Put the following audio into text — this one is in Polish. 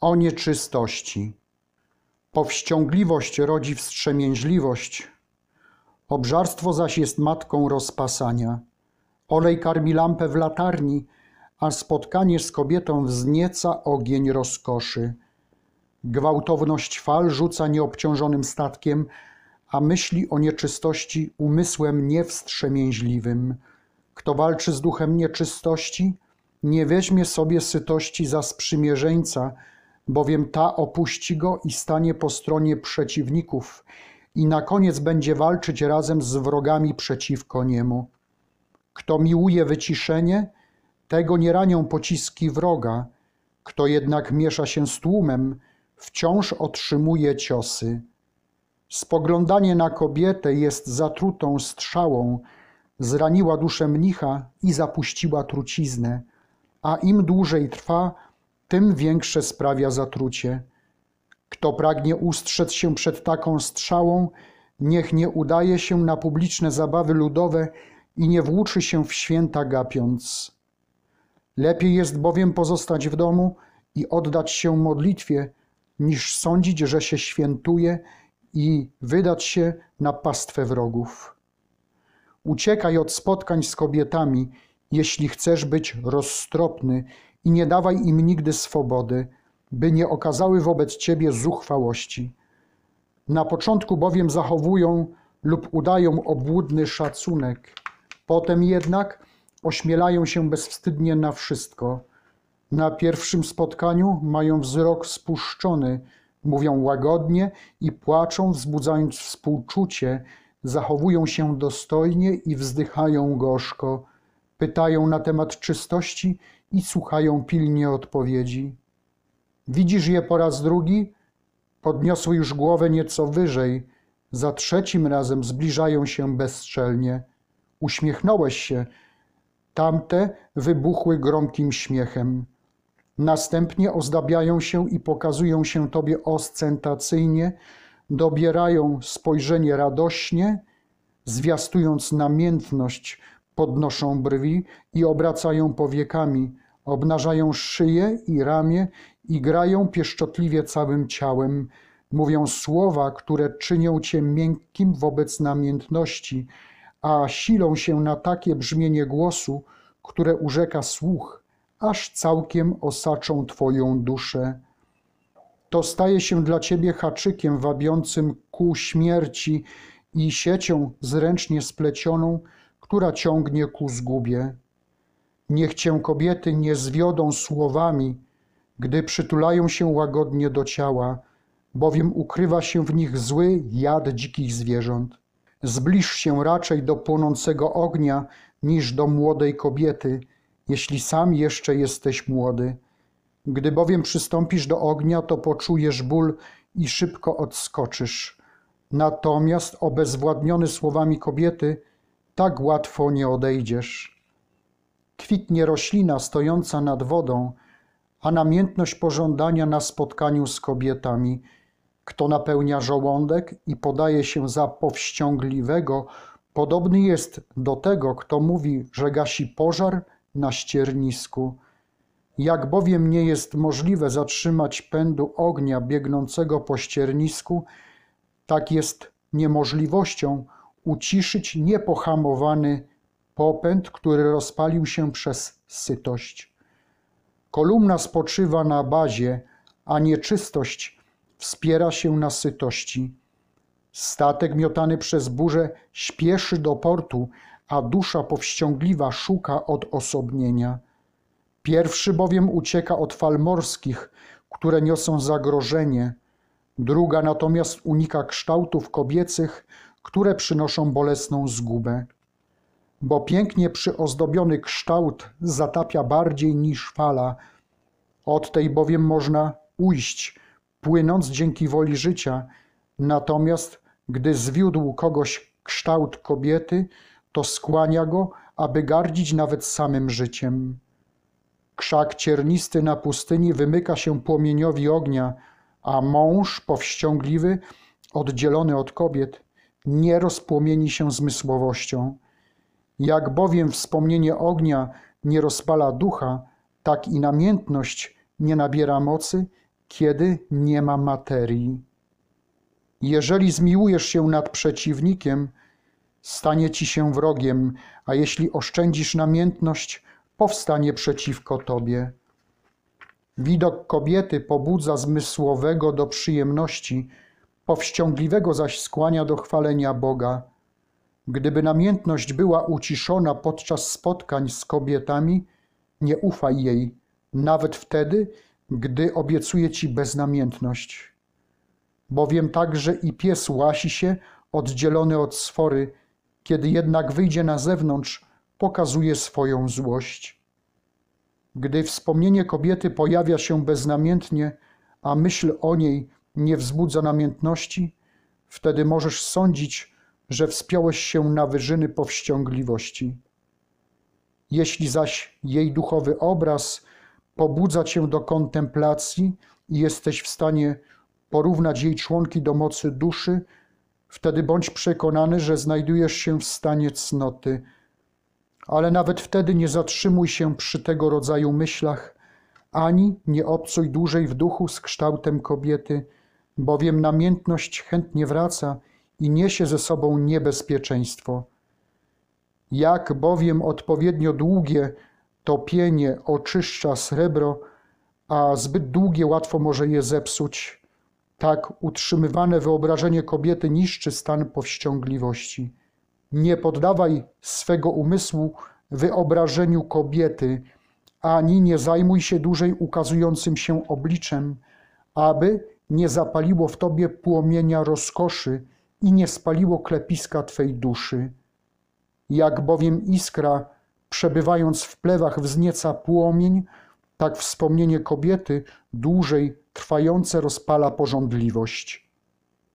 o nieczystości. Powściągliwość rodzi wstrzemięźliwość, obżarstwo zaś jest matką rozpasania. Olej karmi lampę w latarni, a spotkanie z kobietą wznieca ogień rozkoszy. Gwałtowność fal rzuca nieobciążonym statkiem, a myśli o nieczystości umysłem niewstrzemięźliwym. Kto walczy z duchem nieczystości, nie weźmie sobie sytości za sprzymierzeńca, bowiem ta opuści go i stanie po stronie przeciwników i na koniec będzie walczyć razem z wrogami przeciwko niemu. Kto miłuje wyciszenie, tego nie ranią pociski wroga, kto jednak miesza się z tłumem, wciąż otrzymuje ciosy. Spoglądanie na kobietę jest zatrutą strzałą, zraniła duszę mnicha i zapuściła truciznę, a im dłużej trwa, tym większe sprawia zatrucie. Kto pragnie ustrzec się przed taką strzałą, niech nie udaje się na publiczne zabawy ludowe i nie włóczy się w święta gapiąc. Lepiej jest bowiem pozostać w domu i oddać się modlitwie, niż sądzić, że się świętuje i wydać się na pastwę wrogów. Uciekaj od spotkań z kobietami, jeśli chcesz być rozstropny i nie dawaj im nigdy swobody, by nie okazały wobec ciebie zuchwałości. Na początku bowiem zachowują lub udają obłudny szacunek, potem jednak ośmielają się bezwstydnie na wszystko. Na pierwszym spotkaniu mają wzrok spuszczony, mówią łagodnie i płaczą, wzbudzając współczucie, zachowują się dostojnie i wzdychają gorzko, pytają na temat czystości i słuchają pilnie odpowiedzi. Widzisz je po raz drugi? Podniosły już głowę nieco wyżej, za trzecim razem zbliżają się bezczelnie. Uśmiechnąłeś się, tamte wybuchły gromkim śmiechem. Następnie ozdabiają się i pokazują się tobie ostentacyjnie, dobierają spojrzenie radośnie, zwiastując namiętność, podnoszą brwi i obracają powiekami, obnażają szyję i ramię i grają pieszczotliwie całym ciałem, mówią słowa, które czynią cię miękkim wobec namiętności, a silą się na takie brzmienie głosu, które urzeka słuch, aż całkiem osaczą twoją duszę. To staje się dla ciebie haczykiem wabiącym ku śmierci i siecią zręcznie splecioną, która ciągnie ku zgubie. Niech cię kobiety nie zwiodą słowami, gdy przytulają się łagodnie do ciała, bowiem ukrywa się w nich zły jad dzikich zwierząt. Zbliż się raczej do płonącego ognia niż do młodej kobiety, jeśli sam jeszcze jesteś młody. Gdy bowiem przystąpisz do ognia, to poczujesz ból i szybko odskoczysz. Natomiast obezwładniony słowami kobiety, tak łatwo nie odejdziesz. Kwitnie roślina stojąca nad wodą, a namiętność pożądania na spotkaniu z kobietami. Kto napełnia żołądek i podaje się za powściągliwego, podobny jest do tego, kto mówi, że gasi pożar na ściernisku. Jak bowiem nie jest możliwe zatrzymać pędu ognia biegnącego po ściernisku, tak jest niemożliwością uciszyć niepohamowany popęd, który rozpalił się przez sytość. Kolumna spoczywa na bazie, a nieczystość wspiera się na sytości. Statek miotany przez burzę śpieszy do portu, a dusza powściągliwa szuka odosobnienia. Pierwszy bowiem ucieka od fal morskich, które niosą zagrożenie, druga natomiast unika kształtów kobiecych, które przynoszą bolesną zgubę. Bo pięknie przyozdobiony kształt zatapia bardziej niż fala. Od tej bowiem można ujść, płynąc dzięki woli życia, natomiast gdy zwiódł kogoś kształt kobiety, to skłania go, aby gardzić nawet samym życiem. Krzak ciernisty na pustyni wymyka się płomieniowi ognia, a mąż powściągliwy, oddzielony od kobiet, nie rozpłomieni się zmysłowością. Jak bowiem wspomnienie ognia nie rozpala ducha, tak i namiętność nie nabiera mocy kiedy nie ma materii. Jeżeli zmiłujesz się nad przeciwnikiem, stanie ci się wrogiem, a jeśli oszczędzisz namiętność, powstanie przeciwko tobie. Widok kobiety pobudza zmysłowego do przyjemności, powściągliwego zaś skłania do chwalenia Boga. Gdyby namiętność była uciszona podczas spotkań z kobietami, nie ufaj jej, nawet wtedy, gdy obiecuje ci beznamiętność. Bowiem także i pies łasi się, oddzielony od sfory, kiedy jednak wyjdzie na zewnątrz, pokazuje swoją złość. Gdy wspomnienie kobiety pojawia się beznamiętnie, a myśl o niej nie wzbudza namiętności, wtedy możesz sądzić, że wspiąłeś się na wyżyny powściągliwości. Jeśli zaś jej duchowy obraz pobudza cię do kontemplacji i jesteś w stanie porównać jej członki do mocy duszy, wtedy bądź przekonany, że znajdujesz się w stanie cnoty. Ale nawet wtedy nie zatrzymuj się przy tego rodzaju myślach, ani nie obcuj dłużej w duchu z kształtem kobiety, bowiem namiętność chętnie wraca i niesie ze sobą niebezpieczeństwo. Jak bowiem odpowiednio długie topienie oczyszcza srebro, a zbyt długie łatwo może je zepsuć, tak utrzymywane wyobrażenie kobiety niszczy stan powściągliwości. Nie poddawaj swego umysłu wyobrażeniu kobiety, ani nie zajmuj się dłużej ukazującym się obliczem, aby nie zapaliło w tobie płomienia rozkoszy i nie spaliło klepiska twej duszy. Jak bowiem iskra, przebywając w plewach, wznieca płomień, tak wspomnienie kobiety dłużej trwające rozpala pożądliwość.